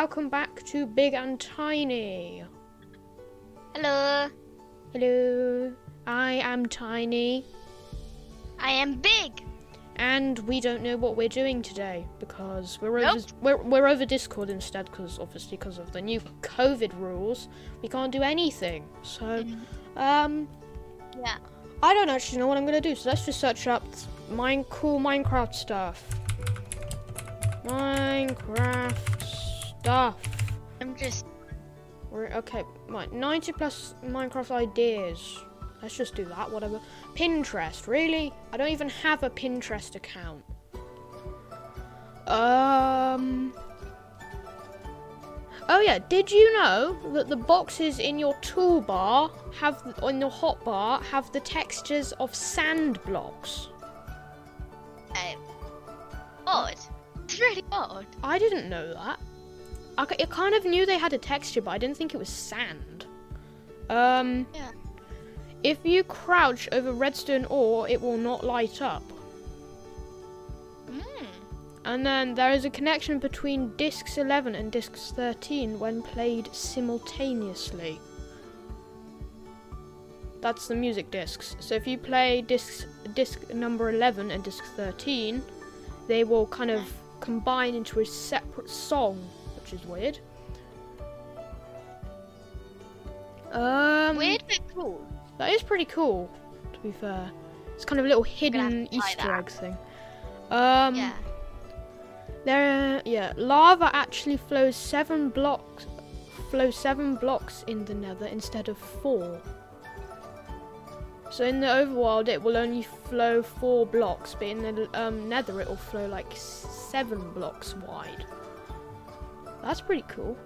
welcome back to Big and Tiny. Hello. Hello, I am Tiny, I am big. and we don't know what we're doing today because we're Nope. over we're, we're over Discord instead because obviously because of the new COVID rules we can't do anything. So, um, Yeah. I don't actually know what I'm gonna do. So let's just search up mine cool Minecraft stuff. Minecraft stuff. I'm just. We're, okay, right. 90 plus Minecraft ideas. Let's just do that, whatever. Pinterest, really? I don't even have a Pinterest account. Um. Oh yeah, did you know that the boxes in your toolbar have, on your hotbar, have the textures of sand blocks? Uh, odd. It's really odd. I didn't know that. I, I kind of knew they had a texture, but I didn't think it was sand. Um, Yeah. if you crouch over redstone ore, it will not light up. Mm. And then there is a connection between discs 11 and discs 13 when played simultaneously. That's the music discs. So if you play discs, disc number 11 and disc 13, they will kind of combine into a separate song, which is weird. Um, Weird but cool. that is pretty cool, to be fair. It's kind of a little hidden have to try Easter egg thing. Um, yeah. there, yeah, lava actually flows seven blocks, flows seven blocks in the Nether instead of four. So in the overworld, it will only flow four blocks, but in the um, Nether, it will flow like seven blocks wide. That's pretty cool.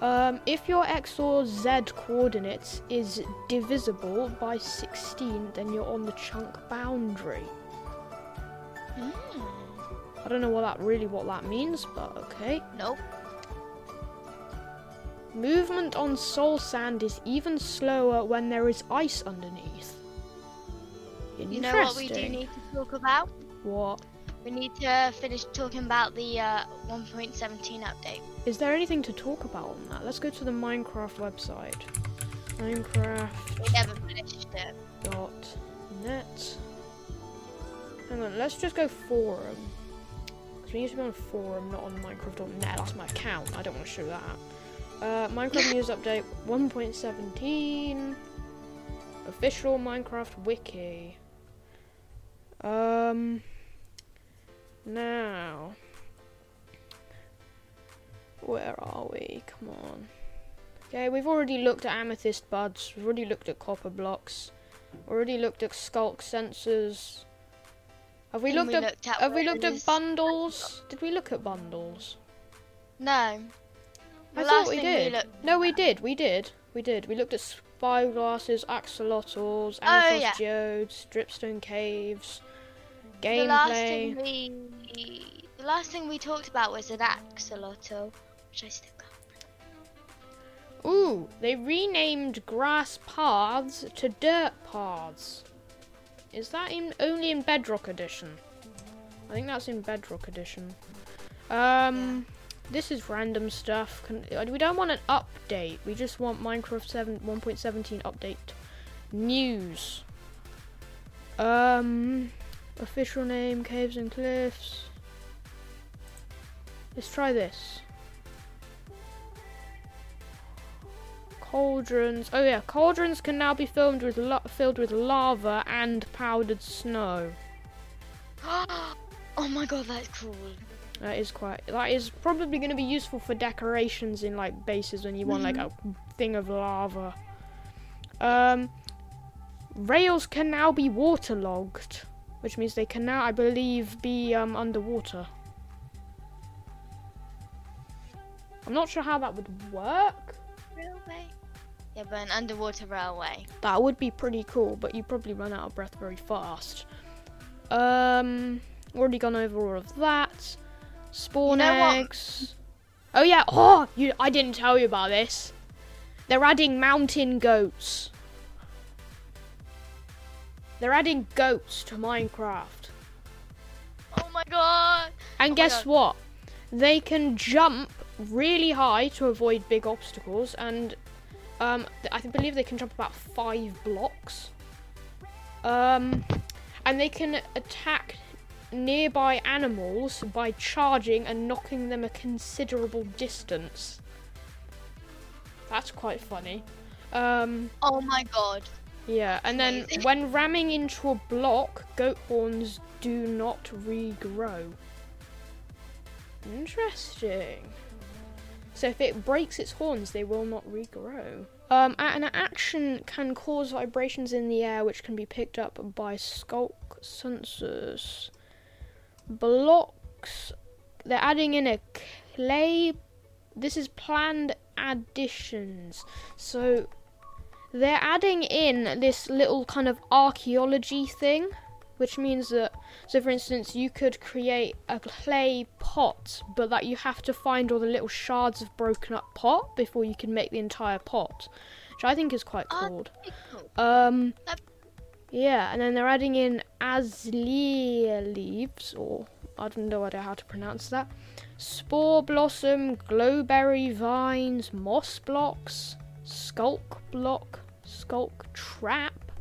Um, if your x or z coordinates is divisible by 16, then you're on the chunk boundary. Mm. I don't know what that really what that means, but okay. Nope. Movement on soul sand is even slower when there is ice underneath. You know what we do need to talk about? What? We need to finish talking about the uh, 1.17 update. Is there anything to talk about on that? Let's go to the Minecraft website. Minecraft. We never finished it. dot net. Hang on, let's just go forum. 'Cause we need to be on forum, not on Minecraft.net. That's my account. I don't want to show that. Uh, Minecraft news update 1.17. Official Minecraft wiki. Um. Now. Where are we? Come on. Okay, we've already looked at amethyst buds. We've already looked at copper blocks. Already looked at sculk sensors. Have we looked we at looked at Have we looked at bundles? Did we look at bundles? No. I thought we did. looked no, we did. We did. We did. We looked at spyglasses, axolotls, Oh, amethyst yeah. geodes, dripstone caves, The last thing we the last thing we talked about was an axolotl, which I still can't. Ooh, they renamed grass paths to dirt paths. Is that in only in Bedrock Edition? I think that's in Bedrock Edition. Um, this is random stuff. Can, uh, we don't want an update. We just want Minecraft 7 1.17 update news. Um, official name Caves and Cliffs. Let's try this. Cauldrons. Oh yeah, cauldrons can now be filled with la- filled with lava and powdered snow. oh my god, that's cool. That is quite. That is probably going to be useful for decorations in like bases when you want like a thing of lava. Um, rails can now be waterlogged, which means they can now, I believe, be um underwater. I'm not sure how that would work. Railway. Yeah, but an underwater railway. That would be pretty cool, but you'd probably run out of breath very fast. Um, already gone over all of that. Spawn You know what? eggs. Oh yeah. Oh, you. I didn't tell you about this. They're adding mountain goats. They're adding goats to Minecraft. Oh my god! And my guess God. what? They can jump really high to avoid big obstacles, and um, I believe they can jump about five blocks. Um, and they can attack nearby animals by charging and knocking them a considerable distance. That's quite funny. Um, Oh my god. Yeah, and then when ramming into a block, goat horns do not regrow. Interesting. So if it breaks its horns, they will not regrow. Um, an action can cause vibrations in the air, which can be picked up by sculk sensors. Blocks. They're adding in a clay. This is planned additions. So they're adding in this little kind of archaeology thing, which means that, so for instance, you could create a clay pot, but that you have to find all the little shards of broken up pot before you can make the entire pot, which I think is quite Oh, cool. Um, yeah, and then they're adding in azalea leaves, or I don't know how to pronounce that. Spore blossom, glowberry vines, moss blocks, sculk block, sculk trap,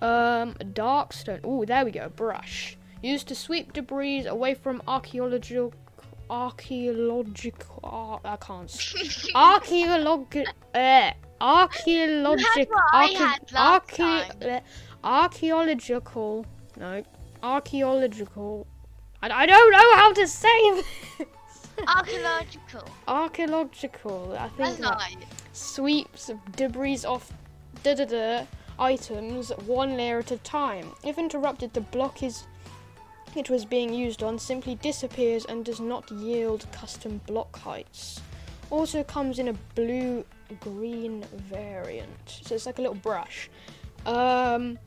um, dark stone. Oh, there we go. Brush used to sweep debris away from archaeological. Archaeological. Uh, I can't. Archaeological. Uh, archaeological. what I had last time. archaeological. No. Archaeological. I, I don't know how to say this. Archaeological. Archaeological. I think That's that nice. Sweeps debris off da da da items one layer at a time. If interrupted, the block is it was being used on simply disappears and does not yield custom block heights. Also comes in a blue green variant. So it's like a little brush. Um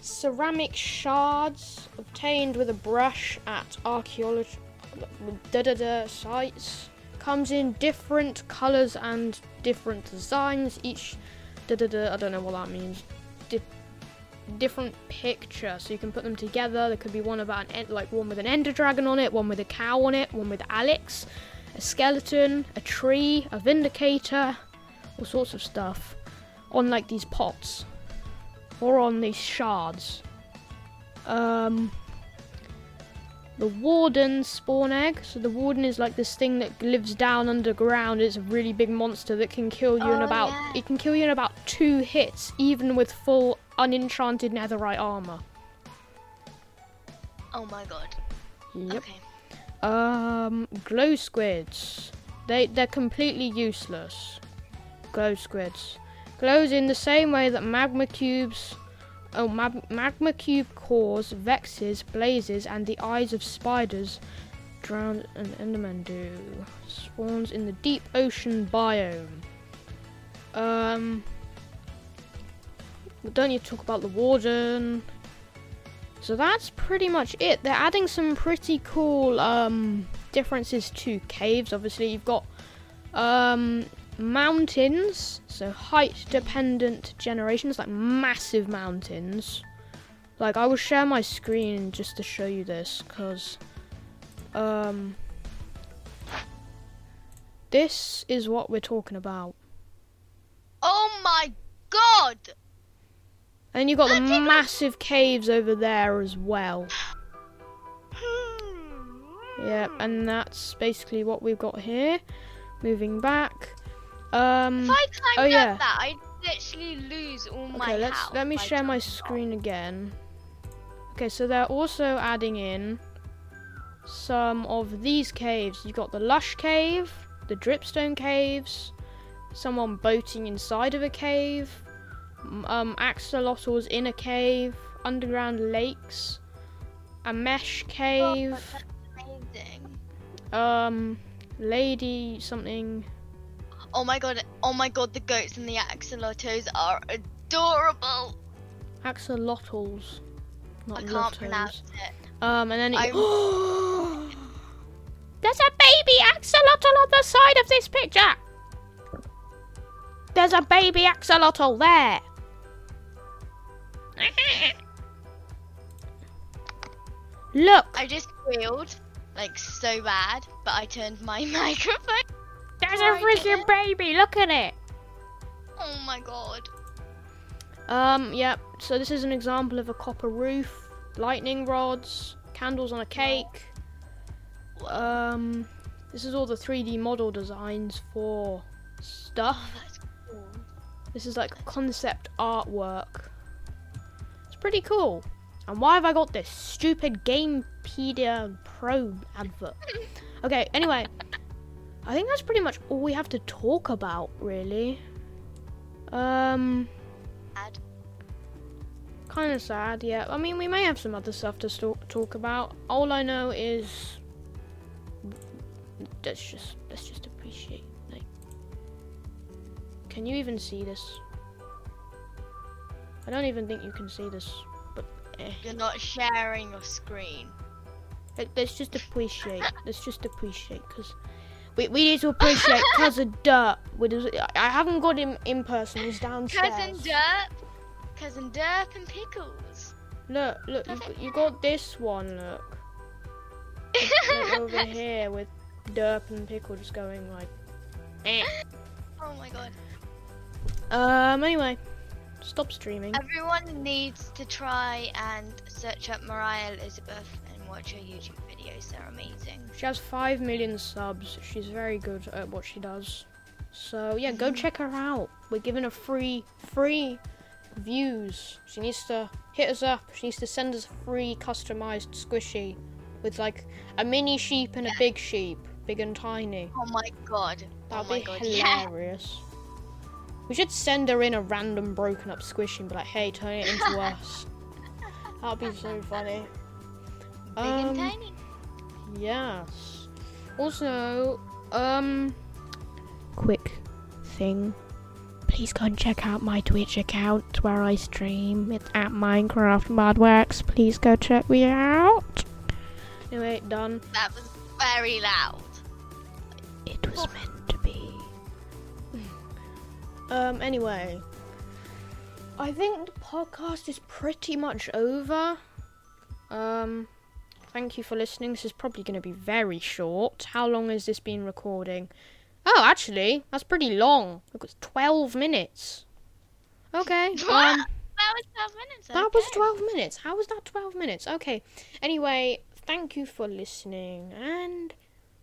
ceramic shards obtained with a brush at archaeology da da da sites comes in different colors and different designs. Each I don't know what that means. Di- different picture, so you can put them together. There could be one about an like one with an ender dragon on it, one with a cow on it, one with Alex, a skeleton, a tree, a vindicator, all sorts of stuff on like these pots or on these shards. Um, the warden spawn egg. So the warden is like this thing that lives down underground. It's a really big monster that can kill you in Oh, about yeah. it can kill you in about two hits, even with full unenchanted netherite armor. Oh my god. Yep. Okay. Um, glow squids. They they're completely useless. Glow squids glows in the same way that magma cubes. Oh, mag- magma cube cores, vexes, blazes, and the eyes of spiders drown and endermen do. Spawns in the deep ocean biome. Um, don't you talk about the warden. So that's pretty much it. They're adding some pretty cool um, differences to caves. Obviously, you've got um, mountains, so height dependent generations, like massive mountains. Like, I will share my screen just to show you this, because um, this is what we're talking about. Oh my god! And you've got the I massive caves over there as well. Yep, and that's basically what we've got here. Moving back. Um If I climbed oh, yeah. up that, I'd literally lose all my Okay, let's let me share my jumping off. screen again. Okay, so they're also adding in some of these caves. You've got the Lush Cave, the Dripstone Caves, someone boating inside of a cave, um, axolotls in a cave, underground lakes, a mesh Oh, cave, that's amazing. um, lady something. Oh my god, oh my god, the goats and the axolotls are adorable. Axolotls. Not I can't lottos. pronounce it. Um, and then it, there's a baby axolotl on the side of this picture. There's a baby axolotl there. Look, I just squealed. like so bad, but I turned my microphone. There's a freaking baby. Look at it. Oh my god. Um, yep. So this is an example of a copper roof, lightning rods, candles on a cake. Um, this is all the 3D model designs for stuff. Oh, cool. This is like concept artwork. It's pretty cool. And why have I got this stupid Gamepedia Pro advert? Okay, anyway, I think that's pretty much all we have to talk about, really. Um, Sad. kind of sad, yeah. I mean, we may have some other stuff to sto- talk about. All I know is let's just let's just appreciate. Like, can you even see this? I don't even think you can see this, but eh. You're not sharing your screen. Let- Let's just appreciate. Let's just appreciate, cause we, we need to appreciate cousin Dirt. I haven't got him in person. He's downstairs. Cousin Derp. Cousin Derp and Pickles. Look, look, you, you got this one. Look, like over here with Derp and Pickle just going like. Eh. oh my god. Um. Anyway, stop streaming. Everyone needs to try and search up Mariah Elizabeth and watch her YouTube videos. They're amazing. She has five million subs. She's very good at what she does. So yeah, go mm-hmm. check her out. We're giving her free, free views. She needs to hit us up. She needs to send us a free customized squishy with like a mini sheep and a big sheep, big and tiny. Oh my god. That'd oh be god. Yeah. hilarious. We should send her in a random broken up squishy and be like, hey, turn it into us. That'd be so funny. Big and Um, tiny. Yes. Also, um, quick thing. Please go and check out my Twitch account where I stream. It's at Minecraft Modworks. Please go check me out. Anyway, done. That was very loud. It was meant to be. um, anyway. I think the podcast is pretty much over. Um, thank you for listening. This is probably going to be very short. How long has this been recording? Oh, actually, that's pretty long. Look, it's 12 minutes. Okay. Um, that was 12 minutes. that was 12 minutes. How was that 12 minutes? Okay. Anyway, thank you for listening and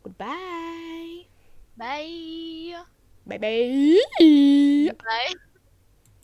goodbye. Bye. Bye bye. Bye.